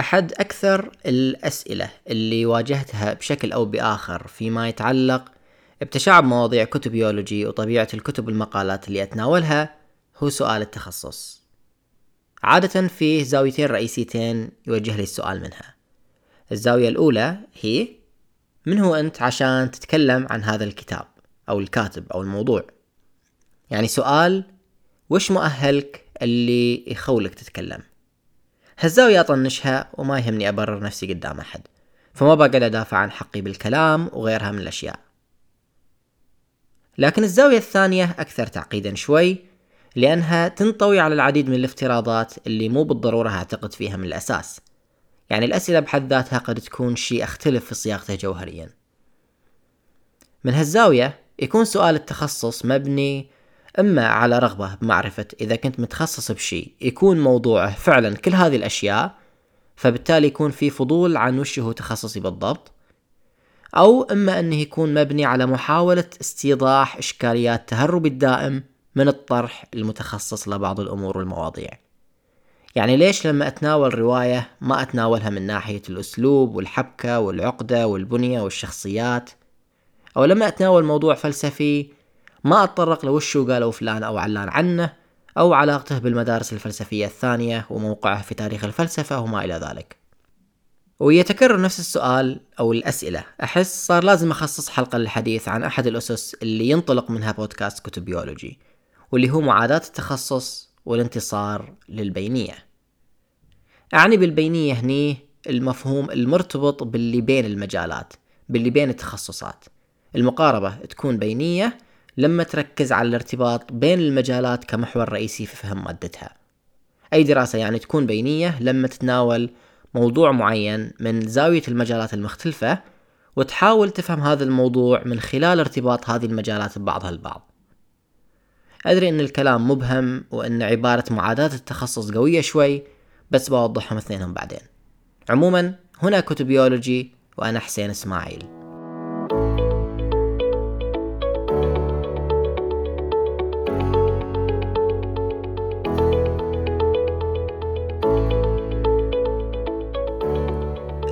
أحد أكثر الأسئلة اللي واجهتها بشكل أو بآخر فيما يتعلق بتشعب مواضيع كتب بيولوجي وطبيعة الكتب والمقالات اللي أتناولها هو سؤال التخصص. عادة فيه زاويتين رئيسيتين يوجه لي السؤال منها. الزاوية الأولى هي من هو أنت عشان تتكلم عن هذا الكتاب أو الكاتب أو الموضوع؟ يعني سؤال وش مؤهلك اللي يخولك تتكلم؟ هالزاوية أطنشها وما يهمني أبرر نفسي قدام أحد. فما بقعد أدافع عن حقي بالكلام وغيرها من الأشياء. لكن الزاوية الثانية أكثر تعقيدا شوي لأنها تنطوي على العديد من الافتراضات اللي مو بالضرورة أعتقد فيها من الأساس. يعني الأسئلة بحد ذاتها قد تكون شيء أختلف في صياغته جوهريا. من هالزاوية يكون سؤال التخصص مبني إما على رغبة بمعرفة إذا كنت متخصص بشيء يكون موضوعه فعلا كل هذه الأشياء فبالتالي يكون في فضول عن وش هو تخصصي بالضبط. أو إما أنه يكون مبني على محاولة استيضاح إشكاليات تهرب الدائم من الطرح المتخصص لبعض الأمور والمواضيع. يعني ليش لما أتناول رواية ما أتناولها من ناحية الأسلوب والحبكة والعقدة والبنية والشخصيات؟ أو لما أتناول موضوع فلسفي ما أتطرق لوشو قالوا فلان أو علان عنه أو علاقته بالمدارس الفلسفية الثانية وموقعه في تاريخ الفلسفة وما إلى ذلك. ويتكرر نفس السؤال أو الأسئلة. أحس صار لازم أخصص حلقة للحديث عن أحد الأسس اللي ينطلق منها بودكاست كتب بيولوجي واللي هو معاداة التخصص والانتصار للبينية. أعني بالبينية هني المفهوم المرتبط باللي بين المجالات باللي بين التخصصات. المقاربة تكون بينية لما تركز على الارتباط بين المجالات كمحور رئيسي في فهم مادتها. أي دراسة يعني تكون بينية لما تتناول موضوع معين من زاوية المجالات المختلفة وتحاول تفهم هذا الموضوع من خلال ارتباط هذه المجالات ببعضها البعض. أدري أن الكلام مبهم وأن عبارة معاداة التخصص قوية شوي بس بوضحهم اثنينهم بعدين. عموما هنا كتبيولوجي وأنا حسين إسماعيل.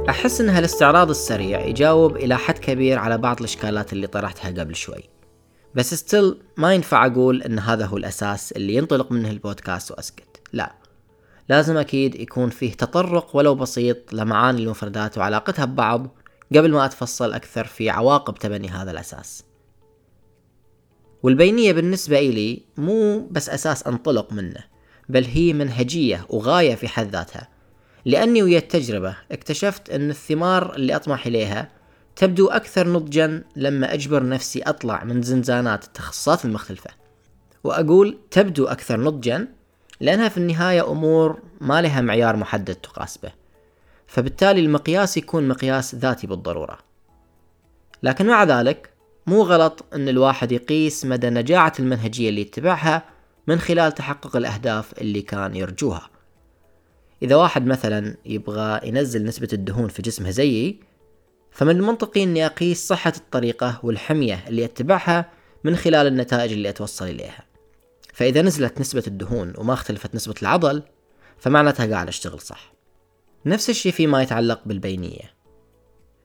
أحس أن هالاستعراض السريع يجاوب إلى حد كبير على بعض الإشكالات اللي طرحتها قبل شوي. بس still ما ينفع أقول أن هذا هو الأساس اللي ينطلق منه البودكاست وأسكت. لا. لازم أكيد يكون فيه تطرق ولو بسيط لمعاني المفردات وعلاقتها ببعض قبل ما أتفصل أكثر في عواقب تبني هذا الأساس. والبينية بالنسبة إلي مو بس أساس أنطلق منه بل هي منهجية وغاية في حد ذاتها. لأني ويا التجربة اكتشفت أن الثمار اللي أطمح إليها تبدو أكثر نضجا لما أجبر نفسي أطلع من زنزانات التخصصات المختلفة. وأقول تبدو أكثر نضجا لأنها في النهاية أمور ما لها معيار محدد تقاس به فبالتالي المقياس يكون مقياس ذاتي بالضرورة. لكن مع ذلك مو غلط أن الواحد يقيس مدى نجاعة المنهجية اللي يتبعها من خلال تحقق الأهداف اللي كان يرجوها. إذا واحد مثلا يبغى ينزل نسبة الدهون في جسمه زيي فمن المنطقي أني أقيس صحة الطريقة والحمية اللي أتبعها من خلال النتائج اللي أتوصل إليها. فإذا نزلت نسبة الدهون وما اختلفت نسبة العضل فمعناتها قاعد أشتغل صح. نفس الشيء فيما يتعلق بالبينية.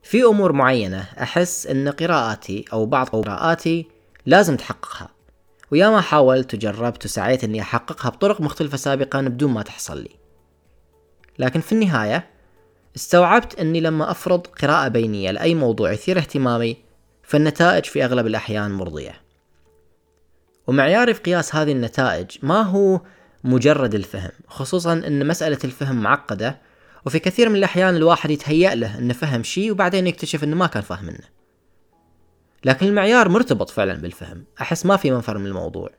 في أمور معينة أحس أن قراءاتي أو بعض قراءاتي لازم تحققها وياما حاولت وجربت وسعيت أني أحققها بطرق مختلفة سابقا بدون ما تحصل لي. لكن في النهاية استوعبت أني لما أفرض قراءة بينية لأي موضوع يثير اهتمامي فالنتائج في أغلب الأحيان مرضية. ومعياري في قياس هذه النتائج ما هو مجرد الفهم خصوصا أن مسألة الفهم معقدة وفي كثير من الأحيان الواحد يتهيأ له أنه فهم شيء وبعدين يكتشف أنه ما كان فاهم منه. لكن المعيار مرتبط فعلا بالفهم أحس ما في منفر من الموضوع.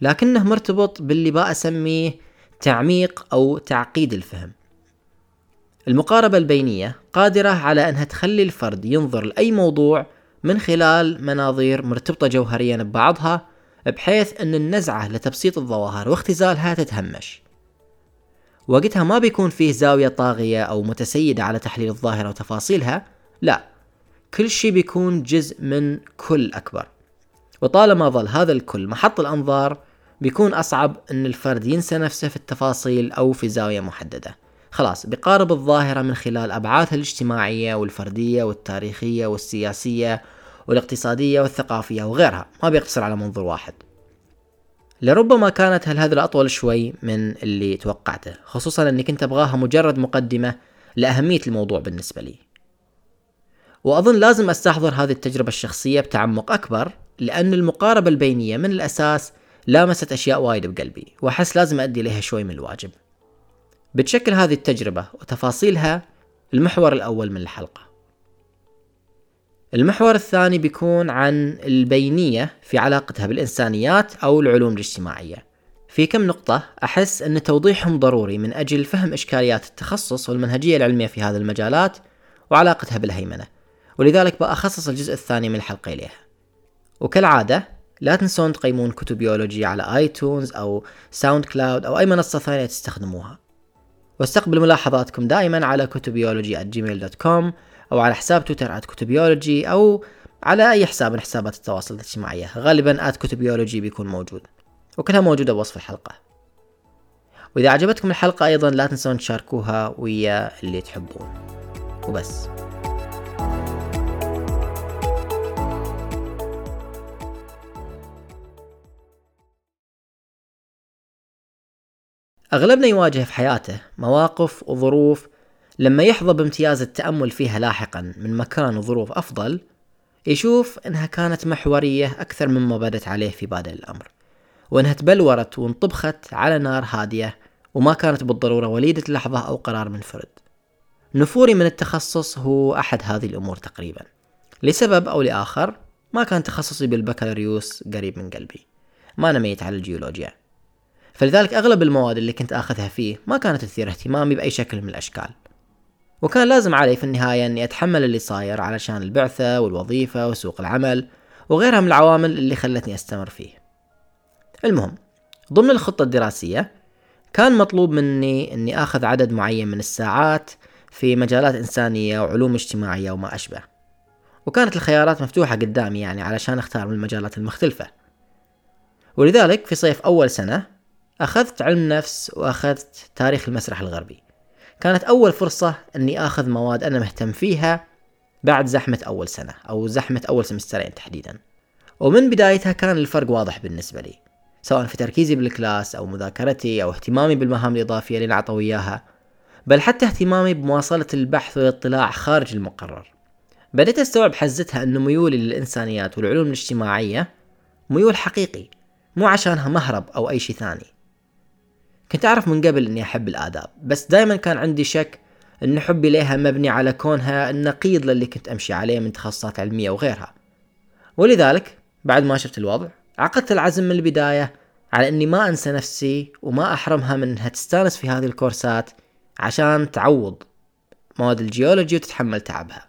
لكنه مرتبط باللي بقى أسميه تعميق أو تعقيد الفهم. المقاربة البينية قادرة على أنها تخلي الفرد ينظر لأي موضوع من خلال مناظير مرتبطة جوهريا ببعضها بحيث أن النزعة لتبسيط الظواهر واختزالها تتهمش. وقتها ما بيكون فيه زاوية طاغية أو متسيدة على تحليل الظاهرة وتفاصيلها لا. كل شيء بيكون جزء من كل أكبر. وطالما ظل هذا الكل محط الأنظار بيكون أصعب أن الفرد ينسى نفسه في التفاصيل أو في زاوية محددة. خلاص بيقارب الظاهرة من خلال أبعادها الاجتماعية والفردية والتاريخية والسياسية والاقتصادية والثقافية وغيرها ما بيقتصر على منظور واحد. لربما كانت هالهذرة أطول شوي من اللي توقعته خصوصا أني كنت أبغاها مجرد مقدمة لأهمية الموضوع بالنسبة لي. وأظن لازم أستحضر هذه التجربة الشخصية بتعمق أكبر لأن المقاربة البينية من الأساس لامست أشياء وايد بقلبي وأحس لازم أدي لها شوي من الواجب. بتشكل هذه التجربة وتفاصيلها المحور الأول من الحلقة. المحور الثاني بيكون عن البينية في علاقتها بالإنسانيات أو العلوم الاجتماعية. في كم نقطة أحس أن توضيحهم ضروري من أجل فهم إشكاليات التخصص والمنهجية العلمية في هذه المجالات وعلاقتها بالهيمنة. ولذلك بأخصص الجزء الثاني من الحلقة إليها. وكالعادة لا تنسون تقيمون كتب بيولوجي على آيتونز أو ساوند كلاود أو أي منصة ثانية تستخدموها. واستقبل ملاحظاتكم دائما على كتبيولوجي .com أو على حساب تويتر كتبيولوجي أو على أي حساب من حسابات التواصل الاجتماعية. غالبا كتبيولوجي بيكون موجود وكلها موجودة بوصف الحلقة. وإذا عجبتكم الحلقة أيضا لا تنسون تشاركوها ويا اللي تحبون. وبس. أغلبنا يواجه في حياته مواقف وظروف لما يحظى بامتياز التأمل فيها لاحقا من مكان وظروف أفضل يشوف إنها كانت محورية أكثر مما بدت عليه في بادئ الأمر وإنها تبلورت وانطبخت على نار هادية وما كانت بالضرورة وليدة لحظة أو قرار منفرد. نفوري من التخصص هو أحد هذه الأمور تقريبا. لسبب أو لآخر ما كان تخصصي بالبكالوريوس قريب من قلبي. ما أنا ميت على الجيولوجيا. فلذلك أغلب المواد اللي كنت آخذها فيه ما كانت تثير اهتمامي بأي شكل من الأشكال. وكان لازم علي في النهاية أني أتحمل اللي صاير علشان البعثة والوظيفة وسوق العمل وغيرها من العوامل اللي خلتني أستمر فيه. المهم ضمن الخطة الدراسية كان مطلوب مني أني أخذ عدد معين من الساعات في مجالات إنسانية وعلوم اجتماعية وما أشبه. وكانت الخيارات مفتوحة قدامي يعني علشان أختار من المجالات المختلفة. ولذلك في صيف أول سنة أخذت علم نفس وأخذت تاريخ المسرح الغربي. كانت أول فرصة أني أخذ مواد أنا مهتم فيها بعد زحمة أول سنة أو زحمة أول سمسترين تحديدا. ومن بدايتها كان الفرق واضح بالنسبة لي سواء في تركيزي بالكلاس أو مذاكرتي أو اهتمامي بالمهام الإضافية اللي نعطوا إياها بل حتى اهتمامي بمواصلة البحث والاطلاع خارج المقرر. بديت أستوعب حزتها أن ميولي للإنسانيات والعلوم الاجتماعية ميول حقيقي مو عشانها مهرب أو أي شيء ثاني. كنت أعرف من قبل إني أحب الآداب بس دائما كان عندي شك إن حبي لها مبني على كونها النقيض للي كنت أمشي عليه من تخصصات علمية وغيرها. ولذلك بعد ما شفت الوضع عقدت العزم من البداية على إني ما أنسى نفسي وما أحرمها من إنها تستانس في هذه الكورسات عشان تعوض مواد الجيولوجي وتتحمل تعبها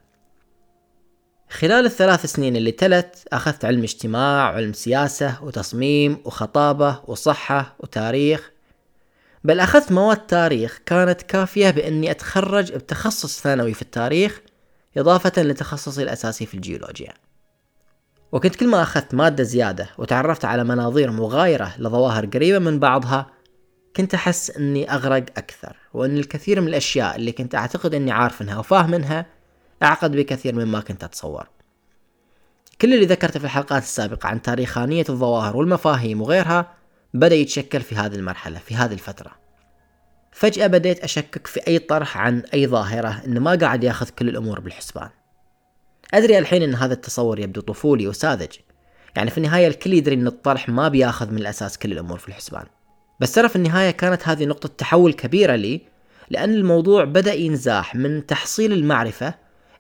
خلال الثلاث سنين اللي تلت أخذت علم اجتماع وعلم سياسة وتصميم وخطابة وصحة وتاريخ بل أخذت مواد تاريخ كانت كافية بإني أتخرج بتخصص ثانوي في التاريخ إضافة لتخصصي الأساسي في الجيولوجيا. وكنت كل ما أخذت مادة زيادة وتعرفت على مناظير مغايرة لظواهر قريبة من بعضها كنت أحس أني أغرق أكثر وأن الكثير من الأشياء اللي كنت أعتقد أني عارفنها وفاهمنها أعقد بكثير مما كنت أتصور. كل اللي ذكرته في الحلقات السابقة عن تاريخانية الظواهر والمفاهيم وغيرها بدأ يتشكل في هذه المرحلة في هذه الفترة. فجأة بديت أشكك في أي طرح عن أي ظاهرة إنه ما قاعد ياخذ كل الأمور بالحسبان. أدري الحين إن هذا التصور يبدو طفولي وساذج. يعني في النهاية الكل يدري إن الطرح ما بياخذ من الأساس كل الأمور في الحسبان. بس ترى في النهاية كانت هذه نقطة تحول كبيرة لي لأن الموضوع بدأ ينزاح من تحصيل المعرفة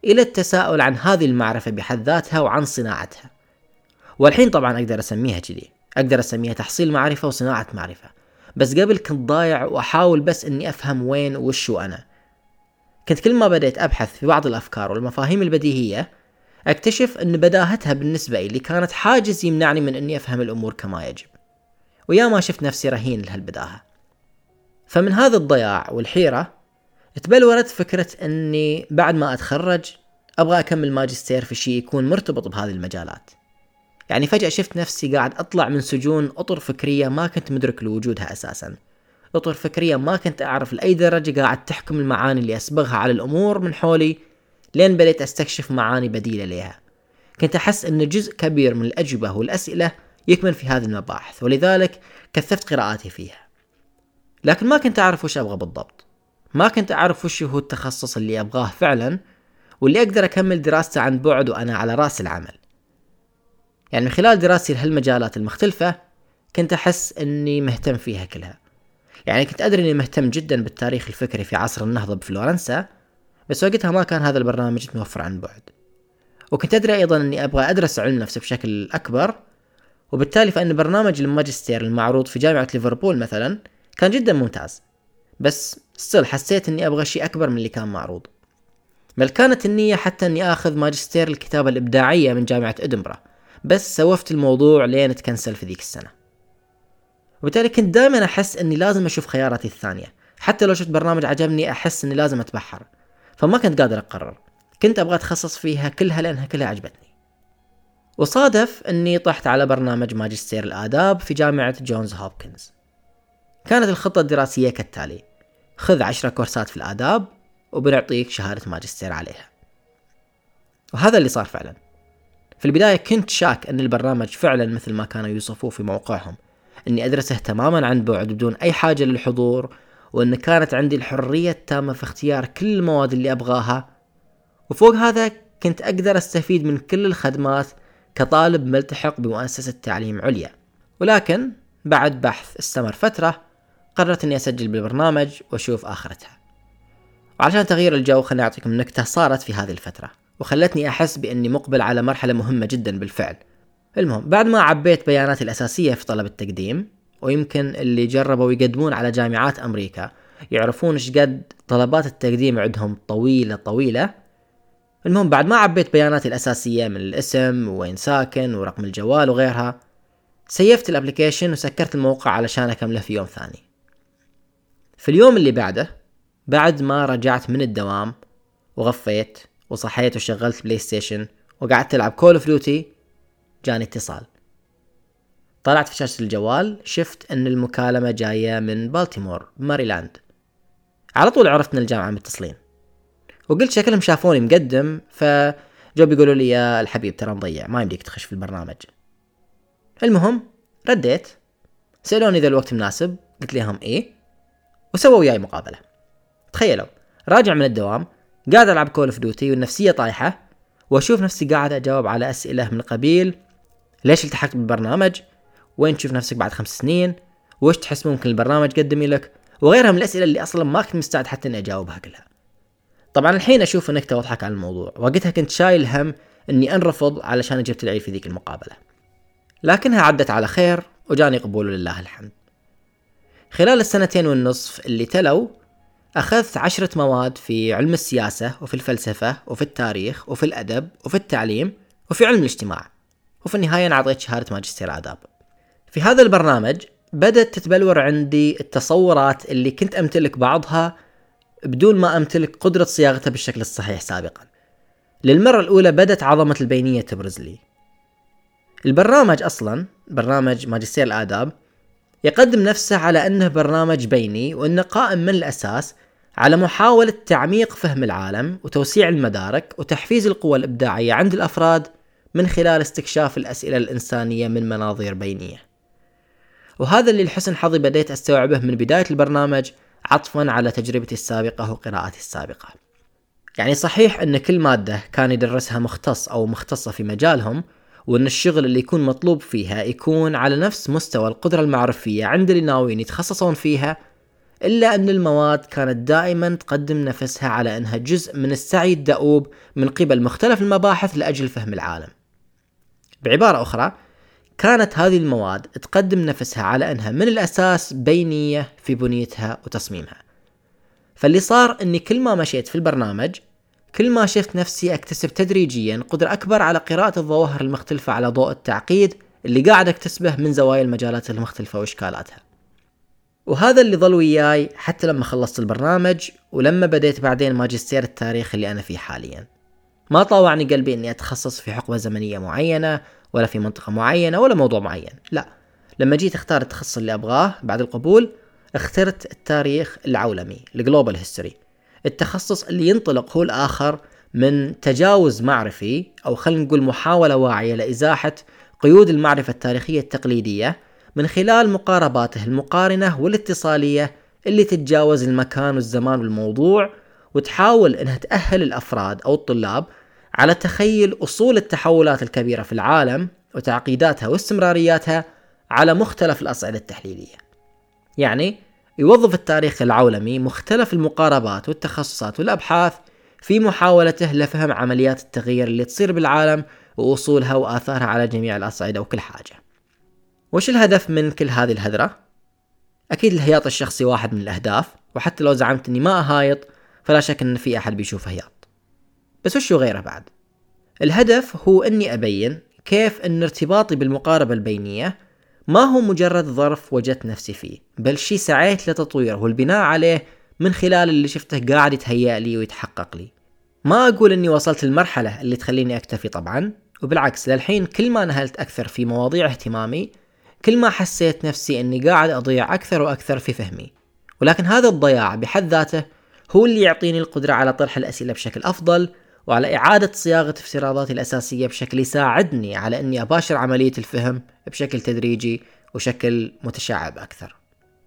إلى التساؤل عن هذه المعرفة بحد ذاتها وعن صناعتها. والحين طبعا أقدر أسميها كذي. أقدر أسميها تحصيل معرفة وصناعة معرفة. بس قبل كنت ضايع وأحاول بس إني أفهم وين وشو أنا. كنت كل ما بديت أبحث في بعض الأفكار والمفاهيم البديهية أكتشف إن بداهتها بالنسبة لي كانت حاجز يمنعني من إني أفهم الأمور كما يجب. ويا ما شفت نفسي رهين لهالبداهة. فمن هذا الضياع والحيرة تبلورت فكرة إني بعد ما أتخرج أبغى أكمل ماجستير في شيء يكون مرتبط بهذه المجالات. يعني فجأة شفت نفسي قاعد أطلع من سجون أطر فكرية ما كنت مدرك لوجودها أساسا. أطر فكرية ما كنت أعرف لأي درجة قاعد تحكم المعاني اللي اصبغها على الأمور من حولي لين بديت أستكشف معاني بديلة لها كنت أحس ان جزء كبير من الأجوبة والأسئلة يكمن في هذه المباحث ولذلك كثفت قراءاتي فيها. لكن ما كنت أعرف وش أبغى بالضبط. ما كنت أعرف وش هو التخصص اللي أبغاه فعلا واللي أقدر أكمل دراسته عن بعد وأنا على رأس العمل. يعني من خلال دراستي لهالمجالات المختلفة كنت أحس أني مهتم فيها كلها. يعني كنت أدري أني مهتم جدا بالتاريخ الفكري في عصر النهضة بفلورنسا بس وقتها ما كان هذا البرنامج متوفر عن بعد. وكنت أدري أيضا أني أبغى أدرس علم النفس بشكل أكبر وبالتالي فإن برنامج الماجستير المعروض في جامعة ليفربول مثلا كان جدا ممتاز بس still حسيت أني أبغى شيء أكبر من اللي كان معروض. بل كانت النية حتى أني آخذ ماجستير الكتابة الإبداعية من جامعة إدنبرا بس سوفت الموضوع لين تكنسل في ذيك السنة. وبالتالي كنت دائما أحس أني لازم أشوف خياراتي الثانية. حتى لو شفت برنامج عجبني أحس أني لازم أتبحر. فما كنت قادر أقرر. كنت أبغى أتخصص فيها كلها لأنها كلها عجبتني. وصادف أني طحت على برنامج ماجستير الآداب في جامعة جونز هوبكنز. كانت الخطة الدراسية كالتالي. خذ عشرة كورسات في الآداب وبنعطيك شهادة ماجستير عليها. وهذا اللي صار فعلا. في البداية كنت شاك أن البرنامج فعلا مثل ما كانوا يوصفوه في موقعهم أني أدرسه تماما عن بعد بدون أي حاجة للحضور وأن كانت عندي الحرية التامة في اختيار كل المواد اللي أبغاها. وفوق هذا كنت أقدر أستفيد من كل الخدمات كطالب ملتحق بمؤسسة تعليم عليا. ولكن بعد بحث استمر فترة قررت أني أسجل بالبرنامج وأشوف آخرتها. وعشان تغيير الجو خليني أعطيكم نكتة صارت في هذه الفترة. وخلتني أحس بأني مقبل على مرحلة مهمة جدا بالفعل. المهم بعد ما عبيت بياناتي الأساسية في طلب التقديم ويمكن اللي جربوا يقدمون على جامعات أمريكا يعرفون إيش قد طلبات التقديم عندهم طويلة طويلة. المهم بعد ما عبيت بياناتي الأساسية من الاسم وين ساكن ورقم الجوال وغيرها سيفت ال application وسكرت الموقع علشان أكمله في يوم ثاني. في اليوم اللي بعده بعد ما رجعت من الدوام وغفيت وصحيت وشغلت PlayStation وقعدت ألعب Call of Duty جاني اتصال. طلعت في شاشة الجوال شفت إن المكالمة جاية من بالتيمور ماريلاند. على طول عرفت إن الجامعة متصلين. وقلت شكلهم شافوني مقدم فجو بيقولوا لي يا الحبيب ترى مضيع ما يمديك تخش في البرنامج. المهم رديت. سألوني اذا الوقت مناسب قلت لهم إيه وسووا وياي مقابلة. تخيلوا راجع من الدوام قاعد ألعب Call of Duty والنفسية طايحة وأشوف نفسي قاعد أجاوب على أسئلة من قبيل. ليش التحقت بالبرنامج؟ وين تشوف نفسك بعد خمس سنين؟ وش تحس ممكن البرنامج يقدمه لك؟ وغيرها من الأسئلة اللي أصلا ما كنت مستعد حتى إني أجاوبها كلها. طبعا الحين أشوف النكته واضحك على الموضوع. وقتها كنت شايل هم إني أنرفض علشان جبت العيد في ذيك المقابلة. لكنها عدت على خير وجاني قبول لله الحمد. خلال السنتين والنصف اللي تلو أخذت عشرة مواد في علم السياسة وفي الفلسفة وفي التاريخ وفي الأدب وفي التعليم وفي علم الاجتماع. وفي النهاية أعطيت شهادة ماجستير آداب. في هذا البرنامج بدأت تتبلور عندي التصورات اللي كنت أمتلك بعضها بدون ما أمتلك قدرة صياغتها بالشكل الصحيح سابقا. للمرة الأولى بدأت عظمة البينية تبرز لي. البرنامج أصلا برنامج ماجستير الآداب يقدم نفسه على أنه برنامج بيني وأنه قائم من الأساس على محاولة تعميق فهم العالم وتوسيع المدارك وتحفيز القوى الإبداعية عند الأفراد من خلال استكشاف الأسئلة الإنسانية من مناظير بينية. وهذا اللي لحسن حظي بديت أستوعبه من بداية البرنامج عطفا على تجربتي السابقة وقراءاتي السابقة. يعني صحيح أن كل مادة كان يدرسها مختص أو مختصة في مجالهم وأن الشغل اللي يكون مطلوب فيها يكون على نفس مستوى القدرة المعرفية عند اللي ناويين يتخصصون فيها إلا أن المواد كانت دائما تقدم نفسها على أنها جزء من السعي الدؤوب من قبل مختلف المباحث لأجل فهم العالم. بعبارة أخرى كانت هذه المواد تقدم نفسها على أنها من الأساس بينية في بنيتها وتصميمها. فاللي صار أني كل ما مشيت في البرنامج كل ما شفت نفسي أكتسب تدريجيا قدرة أكبر على قراءة الظواهر المختلفة على ضوء التعقيد اللي قاعد أكتسبه من زوايا المجالات المختلفة وإشكالاتها. وهذا اللي ظل وياي حتى لما خلصت البرنامج ولما بديت بعدين ماجستير التاريخ اللي أنا فيه حاليا. ما طاوعني قلبي أني أتخصص في حقبة زمنية معينة ولا في منطقة معينة ولا موضوع معين. لا لما جيت أختار التخصص اللي أبغاه بعد القبول اخترت التاريخ العولمي ال global history. التخصص اللي ينطلق هو الآخر من تجاوز معرفي أو خلينا نقول محاولة واعية لإزاحة قيود المعرفة التاريخية التقليدية من خلال مقارباته المقارنة والاتصالية اللي تتجاوز المكان والزمان والموضوع وتحاول إنها تأهل الأفراد أو الطلاب على تخيل أصول التحولات الكبيرة في العالم وتعقيداتها واستمرارياتها على مختلف الأصعدة التحليلية. يعني يوظف التاريخ العولمي مختلف المقاربات والتخصصات والأبحاث في محاولته لفهم عمليات التغيير اللي تصير بالعالم وأصولها وآثارها على جميع الأصعدة وكل حاجة. وش الهدف من كل هذه الهذرة؟ أكيد الهياط الشخصي واحد من الأهداف وحتى لو زعمت إني ما أهايط فلا شك إن في أحد بيشوف هياط بس وشو غيره بعد؟ الهدف هو إني أبين كيف إن ارتباطي بالمقاربة البينية ما هو مجرد ظرف وجدت نفسي فيه بل شي سعيت لتطويره والبناء عليه من خلال اللي شفته قاعد يتهيأ لي ويتحقق لي ما أقول إني وصلت المرحلة اللي تخليني أكتفي طبعا وبالعكس للحين كل ما نهلت أكثر في مواضيع اهتمامي كل ما حسيت نفسي إني قاعد أضيع أكثر وأكثر في فهمي. ولكن هذا الضياع بحد ذاته هو اللي يعطيني القدرة على طرح الأسئلة بشكل أفضل وعلى إعادة صياغة افتراضاتي الأساسية بشكل يساعدني على أني أباشر عملية الفهم بشكل تدريجي وشكل متشعب أكثر.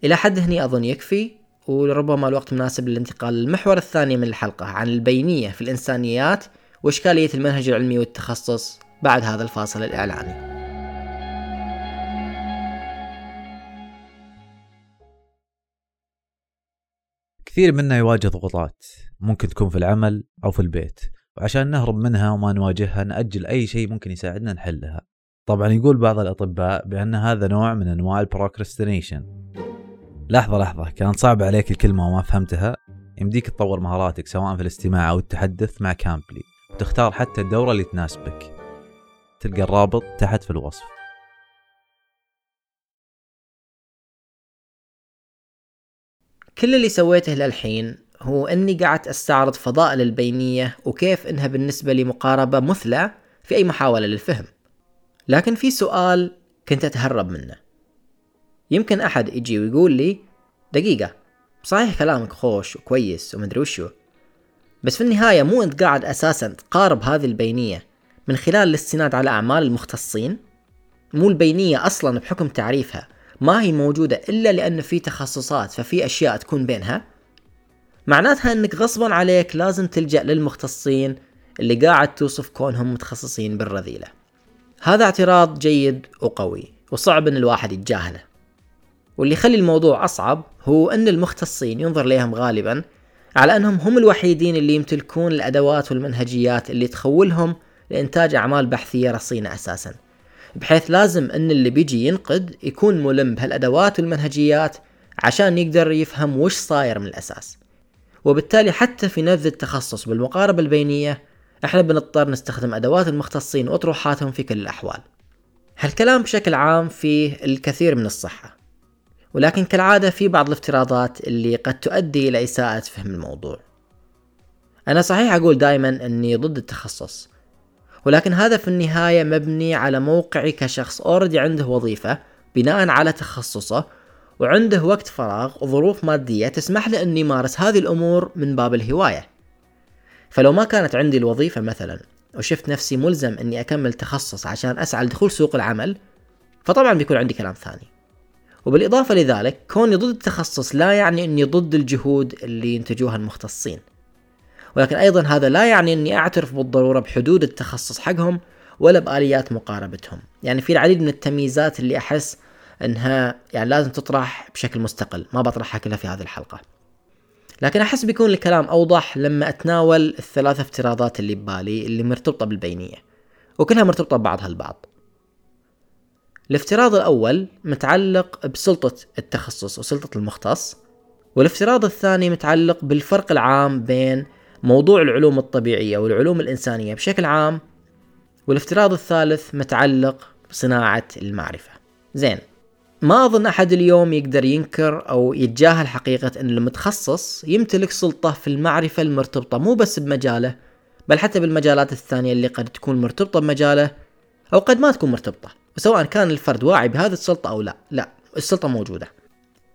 إلى حد هني أظن يكفي ولربما الوقت مناسب للانتقال للمحور الثاني من الحلقة عن البينية في الإنسانيات وإشكالية المنهج العلمي والتخصص بعد هذا الفاصل الإعلاني. كثير منا يواجه ضغوطات ممكن تكون في العمل أو في البيت. وعشان نهرب منها وما نواجهها نأجل أي شيء ممكن يساعدنا نحلها. طبعا يقول بعض الأطباء بأن هذا نوع من أنواع البروكرستينيشن لحظة لحظة كانت صعبة عليك الكلمة وما فهمتها؟ يمديك تطور مهاراتك سواء في الاستماع أو التحدث مع كامبلي وتختار حتى الدورة اللي تناسبك. تلقى الرابط تحت في الوصف. كل اللي سويته للحين هو إني قعدت أستعرض فضائل البينية وكيف إنها بالنسبة لي مقاربة مثلى في أي محاولة للفهم. لكن في سؤال كنت أتهرب منه. يمكن أحد يجي ويقول لي دقيقة صحيح كلامك خوش وكويس ومدري وشو بس في النهاية مو أنت قاعد أساسا تقارب هذه البينية من خلال الاستناد على أعمال المختصين؟ مو البينية أصلا بحكم تعريفها ما هي موجودة إلا لأن في تخصصات ففي أشياء تكون بينها. معناتها أنك غصبا عليك لازم تلجأ للمختصين اللي قاعد توصف كونهم متخصصين بالرذيلة. هذا اعتراض جيد وقوي وصعب أن الواحد يتجاهله. واللي يخلي الموضوع أصعب هو أن المختصين ينظر ليهم غالبا على أنهم هم الوحيدين اللي يمتلكون الأدوات والمنهجيات اللي تخولهم لإنتاج أعمال بحثية رصينة أساساً. بحيث لازم إن اللي بيجي ينقد يكون ملم بهالأدوات والمنهجيات عشان يقدر يفهم وش صاير من الأساس. وبالتالي حتى في نبذ التخصص بالمقاربة البينية إحنا بنضطر نستخدم أدوات المختصين وأطروحاتهم في كل الأحوال. هالكلام بشكل عام فيه الكثير من الصحة. ولكن كالعادة في بعض الافتراضات اللي قد تؤدي إلى إساءة فهم الموضوع. أنا صحيح أقول دائما إني ضد التخصص ولكن هذا في النهاية مبني على موقعي كشخص اوريدي عنده وظيفة بناء على تخصصه وعنده وقت فراغ وظروف مادية تسمح له اني يمارس هذه الأمور من باب الهواية. فلو ما كانت عندي الوظيفة مثلا وشفت نفسي ملزم إني أكمل تخصص عشان أسعى لدخول سوق العمل فطبعا بيكون عندي كلام ثاني. وبالإضافة لذلك كوني ضد التخصص لا يعني أني ضد الجهود اللي ينتجوها المختصين. ولكن أيضا هذا لا يعني أني أعترف بالضرورة بحدود التخصص حقهم ولا بآليات مقاربتهم. يعني في العديد من التمييزات اللي أحس أنها يعني لازم تطرح بشكل مستقل. ما بطرحها كلها في هذه الحلقة. لكن أحس بيكون الكلام أوضح لما أتناول الثلاث افتراضات اللي ببالي اللي مرتبطة بالبينية. وكلها مرتبطة ببعضها البعض. الافتراض الأول متعلق بسلطة التخصص وسلطة المختص والافتراض الثاني متعلق بالفرق العام بين موضوع العلوم الطبيعية والعلوم الإنسانية بشكل عام والافتراض الثالث متعلق بصناعة المعرفة. زين ما أظن أحد اليوم يقدر ينكر أو يتجاهل حقيقة أن المتخصص يمتلك سلطة في المعرفة المرتبطة مو بس بمجاله بل حتى بالمجالات الثانية اللي قد تكون مرتبطة بمجاله أو قد ما تكون مرتبطة وسواء كان الفرد واعي بهذه السلطة أو لا. لا السلطة موجودة.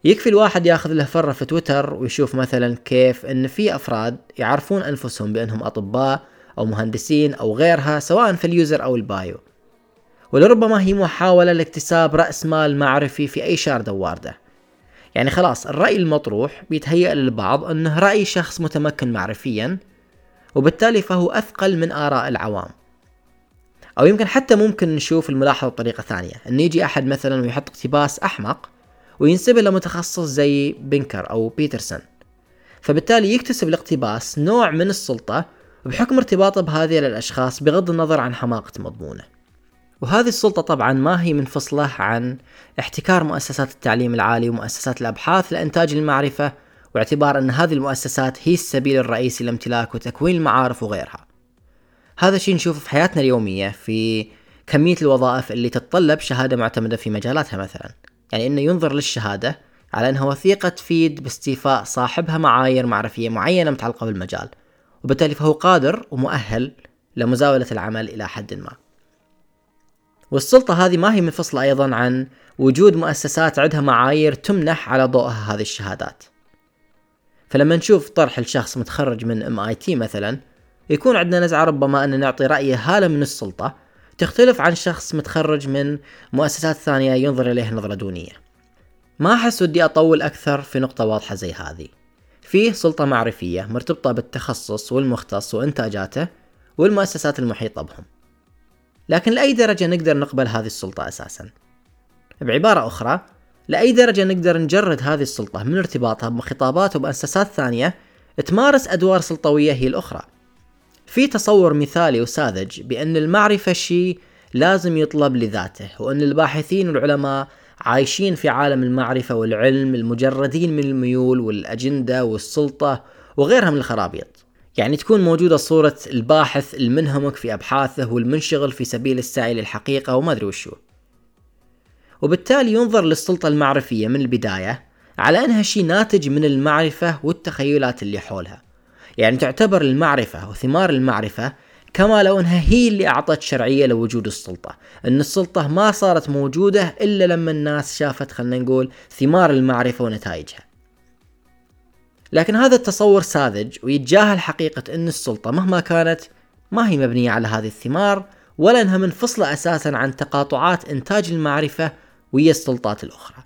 يكفي الواحد ياخذ له فرة في تويتر ويشوف مثلا كيف إن في أفراد يعرفون أنفسهم بأنهم أطباء أو مهندسين أو غيرها سواء في ال user أو ال bio. ولربما هي محاولة لاكتساب رأس مال معرفي في أي شاردة واردة يعني خلاص الرأي المطروح بيتهيأ للبعض أنه رأي شخص متمكن معرفيا وبالتالي فهو أثقل من آراء العوام. أو يمكن حتى ممكن نشوف الملاحظة بطريقة ثانية أن يجي أحد مثلا ويحط اقتباس أحمق وينسبه لمتخصص زي بينكر أو بيترسون. فبالتالي يكتسب الاقتباس نوع من السلطة بحكم ارتباطه بهذه الأشخاص بغض النظر عن حماقة مضمونه. وهذه السلطة طبعا ما هي منفصلة عن احتكار مؤسسات التعليم العالي ومؤسسات الأبحاث لإنتاج المعرفة واعتبار أن هذه المؤسسات هي السبيل الرئيسي لامتلاك وتكوين المعارف وغيرها. هذا الشيء نشوفه في حياتنا اليومية في كمية الوظائف اللي تتطلب شهادة معتمدة في مجالاتها مثلا. يعني أنه ينظر للشهادة على أنها وثيقة تفيد باستيفاء صاحبها معايير معرفية معينة متعلقة بالمجال. وبالتالي فهو قادر ومؤهل لمزاولة العمل إلى حد ما. والسلطة هذه ما هي منفصلة أيضا عن وجود مؤسسات عندها معايير تمنح على ضوءها هذه الشهادات. فلما نشوف طرح الشخص متخرج من ام اي تي مثلا يكون عندنا نزعة ربما أن نعطي رأيه هالة من السلطة تختلف عن شخص متخرج من مؤسسات ثانية ينظر إليه نظرة دونية. ما أحس ودي أطول أكثر في نقطة واضحة زي هذه. فيه سلطة معرفية مرتبطة بالتخصص والمختص وإنتاجاته والمؤسسات المحيطة بهم. لكن لأي درجة نقدر نقبل هذه السلطة أساسا؟ بعبارة أخرى لأي درجة نقدر نجرد هذه السلطة من ارتباطها بخطابات ومؤسسات ثانية تمارس أدوار سلطوية هي الأخرى. في تصور مثالي وساذج بأن المعرفة شيء لازم يطلب لذاته وأن الباحثين والعلماء عايشين في عالم المعرفة والعلم المجردين من الميول والأجندة والسلطة وغيرها من الخرابيط. يعني تكون موجودة صورة الباحث المنهمك في أبحاثه والمنشغل في سبيل السعي للحقيقة وما أدري وشو. وبالتالي ينظر للسلطة المعرفية من البداية على أنها شيء ناتج من المعرفة والتخيلات اللي حولها. يعني تعتبر المعرفة وثمار المعرفة كما لو انها هي اللي أعطت شرعية لوجود السلطة. إن السلطة ما صارت موجودة إلا لما الناس شافت خلنا نقول ثمار المعرفة ونتائجها. لكن هذا التصور ساذج ويتجاهل حقيقة إن السلطة مهما كانت ما هي مبنية على هذه الثمار ولا إنها منفصلة أساسا عن تقاطعات إنتاج المعرفة ويا السلطات الأخرى.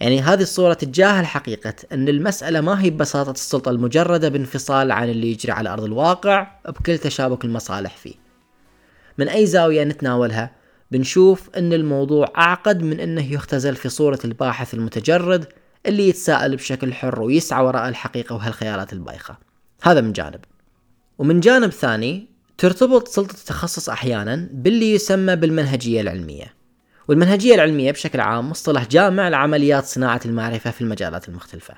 يعني هذه الصورة تتجاهل حقيقة أن المسألة ما هي ببساطة السلطة المجردة بانفصال عن اللي يجري على أرض الواقع بكل تشابك المصالح فيه. من أي زاوية نتناولها؟ بنشوف أن الموضوع أعقد من أنه يختزل في صورة الباحث المتجرد اللي يتساءل بشكل حر ويسعى وراء الحقيقة وهالخيالات البايخة. هذا من جانب. ومن جانب ثاني ترتبط سلطة التخصص أحيانا باللي يسمى بالمنهجية العلمية. والمنهجية العلمية بشكل عام مصطلح جامع لعمليات صناعة المعرفة في المجالات المختلفة.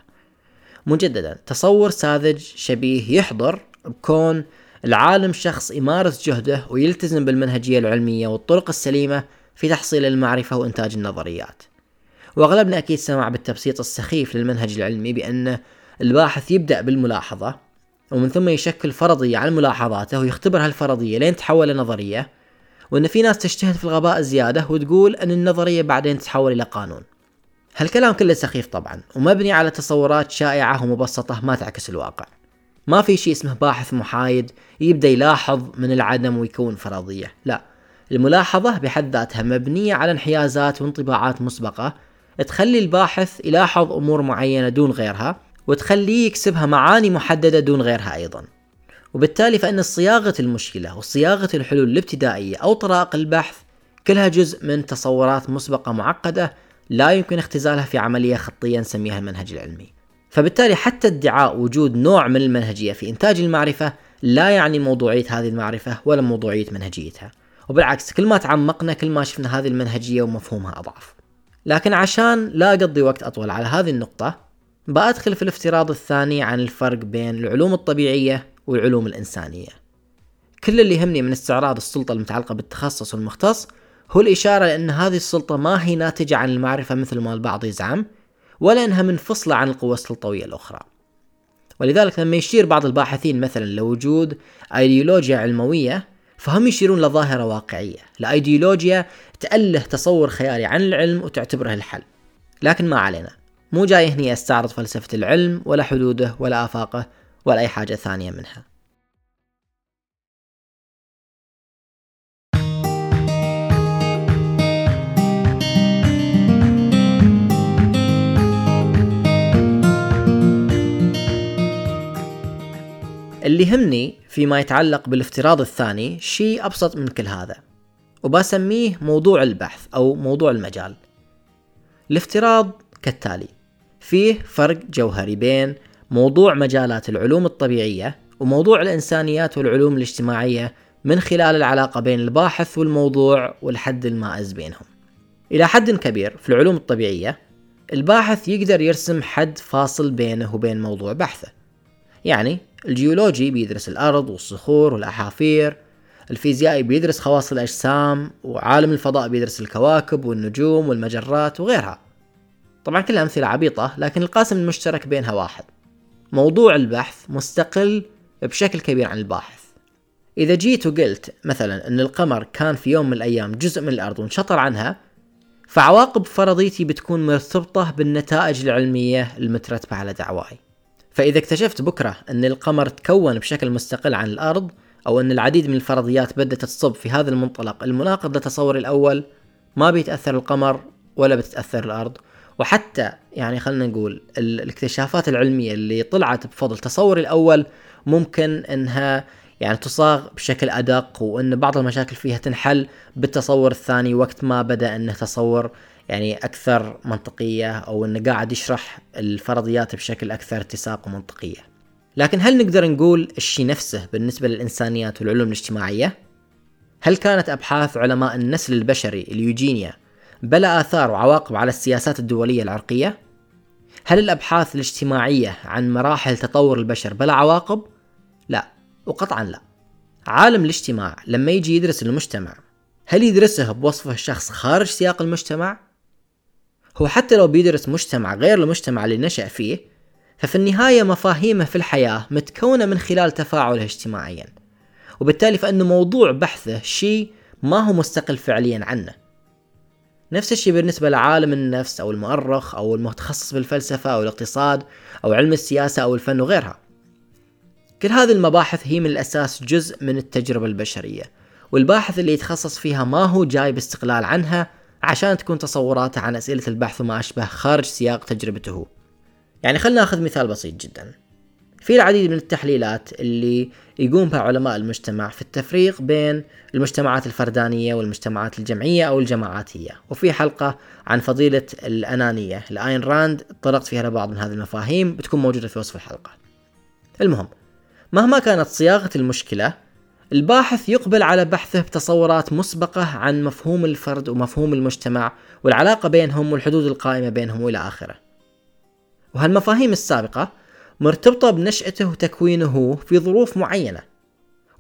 مجددا تصور ساذج شبيه يحضر بكون العالم شخص يمارس جهده ويلتزم بالمنهجية العلمية والطرق السليمة في تحصيل المعرفة وإنتاج النظريات. وأغلبنا أكيد سمع بالتبسيط السخيف للمنهج العلمي بأن الباحث يبدأ بالملاحظة ومن ثم يشكل فرضية عن ملاحظاته ويختبر هالفرضية لين تحول لنظرية وإن في ناس تجتهد في الغباء زيادة وتقول إن النظرية بعدين تتحول إلى قانون. هالكلام كله سخيف طبعا ومبني على تصورات شائعة ومبسطة ما تعكس الواقع. ما في شيء اسمه باحث محايد يبدأ يلاحظ من العدم ويكون فرضية. لا الملاحظة بحد ذاتها مبنية على انحيازات وانطباعات مسبقة تخلي الباحث يلاحظ أمور معينة دون غيرها وتخليه يكسبها معاني محددة دون غيرها أيضا. وبالتالي فإن صياغة المشكلة وصياغة الحلول الابتدائية أو طرائق البحث كلها جزء من تصورات مسبقة معقدة لا يمكن اختزالها في عملية خطية نسميها المنهج العلمي. فبالتالي حتى ادعاء وجود نوع من المنهجية في إنتاج المعرفة لا يعني موضوعية هذه المعرفة ولا موضوعية منهجيتها. وبالعكس كل ما تعمقنا كل ما شفنا هذه المنهجية ومفهومها أضعف. لكن عشان لا أقضي وقت أطول على هذه النقطة بأدخل في الافتراض الثاني عن الفرق بين العلوم الطبيعية والعلوم الإنسانية. كل اللي يهمني من استعراض السلطة المتعلقة بالتخصص والمختص هو الإشارة لأن هذه السلطة ما هي ناتجة عن المعرفة مثل ما البعض يزعم ولا أنها منفصلة عن القوى السلطوية الأخرى. ولذلك لما يشير بعض الباحثين مثلا لوجود أيديولوجيا علموية فهم يشيرون لظاهرة واقعية لأيديولوجيا تأله تصور خيالي عن العلم وتعتبره الحل. لكن ما علينا مو جاي هني أستعرض فلسفة العلم ولا حدوده ولا آفاقه ولا أي حاجة ثانية منها. اللي يهمني فيما يتعلق بالافتراض الثاني شيء أبسط من كل هذا وبسميه موضوع البحث أو موضوع المجال. الافتراض كالتالي فيه فرق جوهري بين موضوع مجالات العلوم الطبيعية وموضوع الإنسانيات والعلوم الاجتماعية من خلال العلاقة بين الباحث والموضوع والحد المائز بينهم. إلى حد كبير في العلوم الطبيعية الباحث يقدر يرسم حد فاصل بينه وبين موضوع بحثه. يعني الجيولوجي بيدرس الأرض والصخور والأحافير الفيزيائي بيدرس خواص الأجسام وعالم الفضاء بيدرس الكواكب والنجوم والمجرات وغيرها. طبعا كلها أمثلة عبيطة لكن القاسم المشترك بينها واحد. موضوع البحث مستقل بشكل كبير عن الباحث. إذا جيت وقلت مثلا أن القمر كان في يوم من الأيام جزء من الأرض وانشطر عنها فعواقب فرضيتي بتكون مرتبطة بالنتائج العلمية المترتبة على دعواي فإذا اكتشفت بكرة أن القمر تكون بشكل مستقل عن الأرض أو أن العديد من الفرضيات بدأت تصب في هذا المنطلق المناقض لتصوري الأول ما بيتأثر القمر ولا بتتأثر الأرض. وحتى يعني خلينا نقول الاكتشافات العلمية اللي طلعت بفضل تصوري الأول ممكن أنها يعني تصاغ بشكل أدق وأن بعض المشاكل فيها تنحل بالتصور الثاني وقت ما بدأ أنه تصور يعني أكثر منطقية أو أنه قاعد يشرح الفرضيات بشكل أكثر اتساق ومنطقية لكن هل نقدر نقول الشيء نفسه بالنسبة للإنسانيات والعلوم الاجتماعية؟ هل كانت أبحاث علماء النسل البشري اليوجينيا بلا آثار وعواقب على السياسات الدولية العرقية؟ هل الأبحاث الاجتماعية عن مراحل تطور البشر بلا عواقب؟ لا وقطعا لا عالم الاجتماع لما يجي يدرس المجتمع هل يدرسه بوصفه شخص خارج سياق المجتمع؟ هو حتى لو بيدرس مجتمع غير المجتمع اللي نشأ فيه ففي النهاية مفاهيمه في الحياة متكونة من خلال تفاعله اجتماعيا وبالتالي فإنه موضوع بحثه شيء ما هو مستقل فعليا عنه نفس الشيء بالنسبة لعالم النفس أو المؤرخ أو المتخصص بالفلسفة أو الاقتصاد أو علم السياسة أو الفن وغيرها. كل هذه المباحث هي من الأساس جزء من التجربة البشرية والباحث اللي يتخصص فيها ما هو جاي باستقلال عنها عشان تكون تصوراته عن أسئلة البحث وما أشبه خارج سياق تجربته. يعني خلنا ناخذ مثال بسيط جدا. في العديد من التحليلات اللي يقوم بها علماء المجتمع في التفريق بين المجتمعات الفردانية والمجتمعات الجمعية أو الجماعاتية. وفي حلقة عن فضيلة الأنانية لآين راند طرقت فيها لبعض من هذه المفاهيم بتكون موجودة في وصف الحلقة. المهم مهما كانت صياغة المشكلة الباحث يقبل على بحثه بتصورات مسبقة عن مفهوم الفرد ومفهوم المجتمع والعلاقة بينهم والحدود القائمة بينهم وإلى آخره. وهالمفاهيم السابقة مرتبطة بنشأته وتكوينه في ظروف معينة.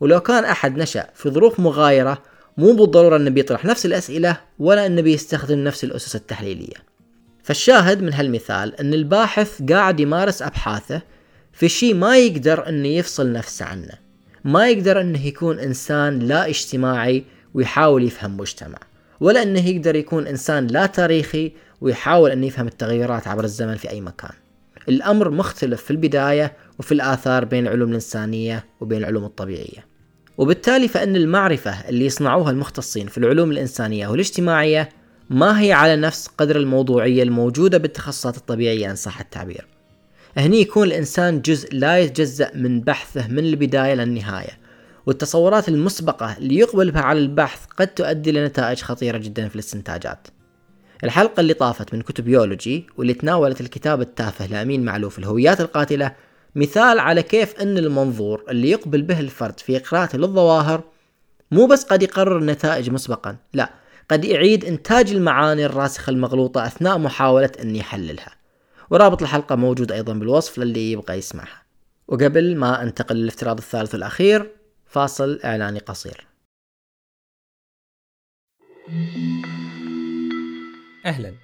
ولو كان أحد نشأ في ظروف مغايرة مو بالضرورة أنه بيطرح نفس الأسئلة ولا أنه بيستخدم نفس الأسس التحليلية. فالشاهد من هالمثال أن الباحث قاعد يمارس أبحاثه في شيء ما يقدر أنه يفصل نفسه عنه. ما يقدر أنه يكون إنسان لا اجتماعي ويحاول يفهم مجتمع ولا أنه يقدر يكون إنسان لا تاريخي ويحاول أن يفهم التغيرات عبر الزمن في أي مكان. الأمر مختلف في البداية وفي الآثار بين العلوم الإنسانية وبين العلوم الطبيعية. وبالتالي فإن المعرفة اللي يصنعوها المختصين في العلوم الإنسانية والاجتماعية ما هي على نفس قدر الموضوعية الموجودة بالتخصصات الطبيعية إن صح التعبير. هني يكون الإنسان جزء لا يتجزأ من بحثه من البداية للنهاية والتصورات المسبقة اللي يقبل بها على البحث قد تؤدي لنتائج خطيرة جدا في الاستنتاجات. الحلقة اللي طافت من كتب بيولوجي واللي تناولت الكتاب التافه لأمين معلوف الهويات القاتلة مثال على كيف أن المنظور اللي يقبل به الفرد في قراءته للظواهر مو بس قد يقرر النتائج مسبقا لا قد يعيد إنتاج المعاني الراسخة المغلوطة أثناء محاولة أن يحللها. ورابط الحلقة موجود أيضا بالوصف للي يبغى يسمعها. وقبل ما أنتقل للافتراض الثالث والأخير فاصل إعلاني قصير. أهلا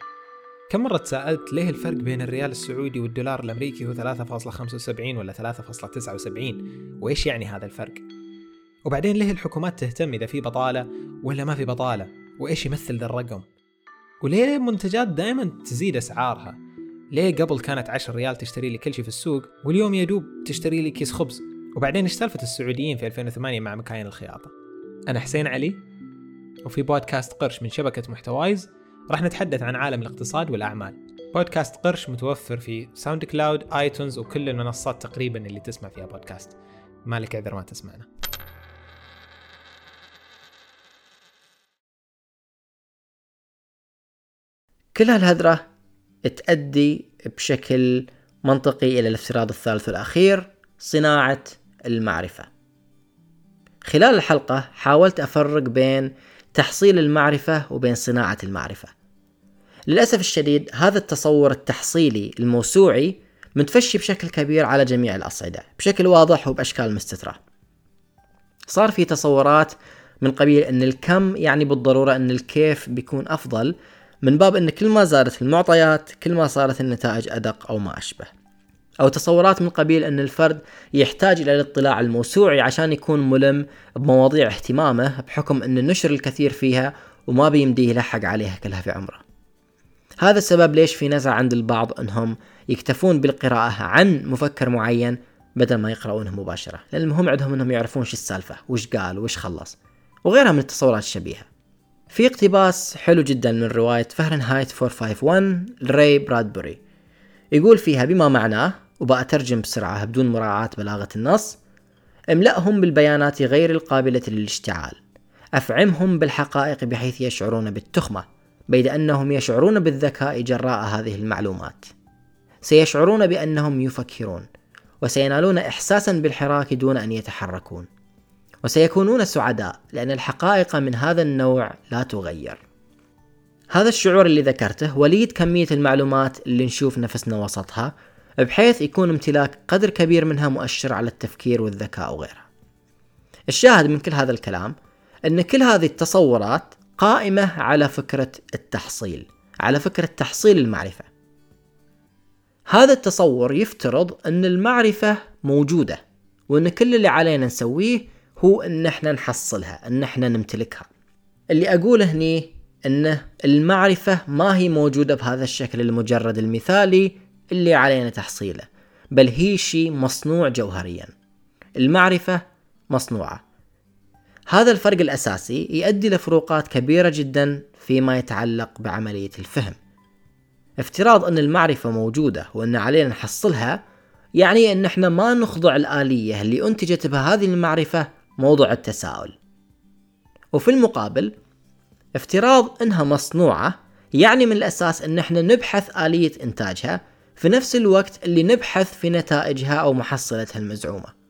كم مرة تساءلت ليه الفرق بين الريال السعودي والدولار الأمريكي هو 3.75 ولا 3.79 وإيش يعني هذا الفرق؟ وبعدين ليه الحكومات تهتم إذا في بطالة ولا ما في بطالة وإيش يمثل ذا الرقم؟ وليه منتجات دائما تزيد أسعارها؟ ليه قبل كانت 10 ريال تشتري لي كل شيء في السوق واليوم يا دوب تشتري لي كيس خبز وبعدين إيش سالفة السعوديين في 2008 مع مكاين الخياطة أنا حسين علي وفي بودكاست قرش من شبكة محتوايز راح نتحدث عن عالم الاقتصاد والأعمال. بودكاست قرش متوفر في SoundCloud iTunes وكل المنصات تقريبا اللي تسمع فيها بودكاست. مالك عذر ما تسمعنا. كل هالهدرة تؤدي بشكل منطقي إلى الافتراض الثالث والأخير صناعة المعرفة. خلال الحلقة حاولت أفرق بين تحصيل المعرفة وبين صناعة المعرفة. للأسف الشديد هذا التصور التحصيلي الموسوعي متفشي بشكل كبير على جميع الأصعدة بشكل واضح وبأشكال مستترة. صار في تصورات من قبيل أن الكم يعني بالضرورة أن الكيف بيكون أفضل من باب أن كل ما زادت المعطيات كل ما صارت النتائج أدق أو ما أشبه. أو تصورات من قبيل أن الفرد يحتاج إلى الاطلاع الموسوعي عشان يكون ملم بمواضيع اهتمامه بحكم أن النشر الكثير فيها وما بيمديه يلحق عليها كلها في عمره. هذا السبب ليش في نزعة عند البعض أنهم يكتفون بالقراءة عن مفكر معين بدل ما يقرؤونه مباشرة. لأن المهم عندهم أنهم يعرفون شو السالفة وش قال وش خلص وغيرها من التصورات الشبيهة. في اقتباس حلو جدا من رواية فهرنهايت 451 لري برادبوري. يقول فيها بما معناه وبأترجم بسرعة بدون مراعاة بلاغة النص. املأهم بالبيانات غير القابلة للاشتعال. أفعمهم بالحقائق بحيث يشعرون بالتخمة بيد أنهم يشعرون بالذكاء جراء هذه المعلومات. سيشعرون بأنهم يفكرون وسينالون إحساسا بالحراك دون أن يتحركون. وسيكونون سعداء لأن الحقائق من هذا النوع لا تغير. هذا الشعور اللي ذكرته وليد كمية المعلومات اللي نشوف نفسنا وسطها بحيث يكون امتلاك قدر كبير منها مؤشر على التفكير والذكاء وغيرها الشاهد من كل هذا الكلام أن كل هذه التصورات قائمة على فكرة التحصيل على فكرة تحصيل المعرفة. هذا التصور يفترض أن المعرفة موجودة وأن كل اللي علينا نسويه هو أن إحنا نحصلها أن إحنا نمتلكها. اللي أقوله هني أنه المعرفة ما هي موجودة بهذا الشكل المجرد المثالي اللي علينا تحصيله بل هي شيء مصنوع جوهريا. المعرفة مصنوعة. هذا الفرق الأساسي يؤدي لفروقات كبيرة جدا فيما يتعلق بعملية الفهم. افتراض أن المعرفة موجودة وأن علينا نحصلها يعني أن إحنا ما نخضع الآلية اللي أنتجت بها هذه المعرفة موضوع التساؤل. وفي المقابل افتراض أنها مصنوعة يعني من الأساس أن إحنا نبحث آلية إنتاجها في نفس الوقت اللي نبحث في نتائجها أو محصلتها المزعومة.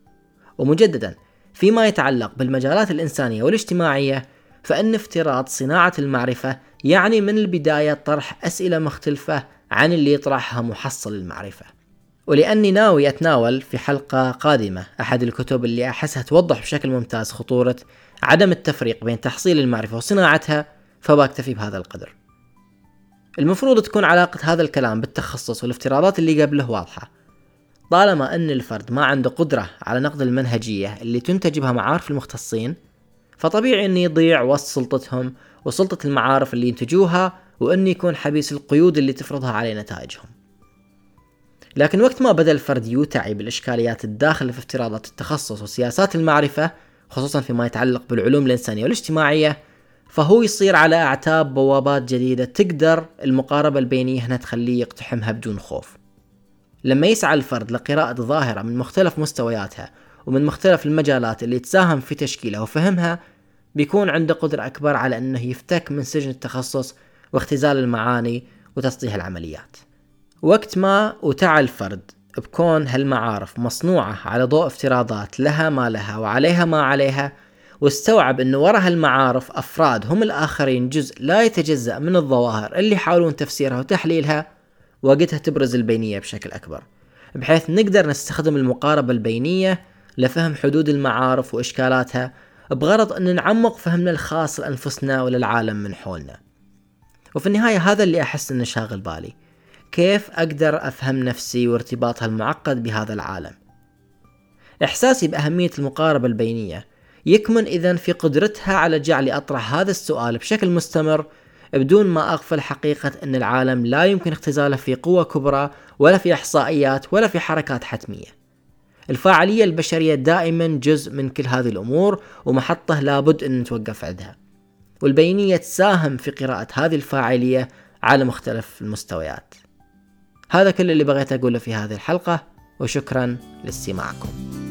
ومجددا فيما يتعلق بالمجالات الإنسانية والاجتماعية فإن افتراض صناعة المعرفة يعني من البداية طرح أسئلة مختلفة عن اللي يطرحها محصل المعرفة. ولأني ناوي أتناول في حلقة قادمة أحد الكتب اللي أحسها توضح بشكل ممتاز خطورة عدم التفريق بين تحصيل المعرفة وصناعتها فبكتفي بهذا القدر. المفروض تكون علاقة هذا الكلام بالتخصص والافتراضات اللي قبله واضحة. طالما أن الفرد ما عنده قدرة على نقد المنهجية اللي تنتج بها معارف المختصين فطبيعي أنه يضيع وسط سلطتهم وسلطة المعارف اللي ينتجوها وأنه يكون حبيس القيود اللي تفرضها عليه نتائجهم. لكن وقت ما بدأ الفرد يوتعي بالإشكاليات الداخلة في افتراضات التخصص وسياسات المعرفة خصوصا فيما يتعلق بالعلوم الإنسانية والاجتماعية فهو يصير على أعتاب بوابات جديدة تقدر المقاربة البينية هنا تخليه يقتحمها بدون خوف. لما يسعى الفرد لقراءة ظاهرة من مختلف مستوياتها ومن مختلف المجالات اللي تساهم في تشكيلها وفهمها بيكون عنده قدرة أكبر على أنه يفتك من سجن التخصص واختزال المعاني وتسطيح العمليات. وقت ما وتعى الفرد بكون هالمعارف مصنوعة على ضوء افتراضات لها ما لها وعليها ما عليها واستوعب انه وراء هالمعارف أفراد هم الآخرين جزء لا يتجزأ من الظواهر اللي يحاولون تفسيرها وتحليلها وقتها تبرز البينية بشكل أكبر بحيث نقدر نستخدم المقاربة البينية لفهم حدود المعارف وإشكالاتها بغرض إن نعمق فهمنا الخاص لأنفسنا وللعالم من حولنا. وفي النهاية هذا اللي أحس إنه شاغل بالي كيف أقدر أفهم نفسي وارتباطها المعقد بهذا العالم؟ إحساسي بأهمية المقاربة البينية يكمن إذا في قدرتها على جعلي أطرح هذا السؤال بشكل مستمر بدون ما أغفل حقيقة أن العالم لا يمكن اختزاله في قوة كبرى ولا في إحصائيات ولا في حركات حتمية. الفاعلية البشرية دائما جزء من كل هذه الأمور ومحطة لابد أن نتوقف عندها. والبينية تساهم في قراءة هذه الفاعلية على مختلف المستويات. هذا كل اللي بغيت أقوله في هذه الحلقة وشكرا لاستماعكم.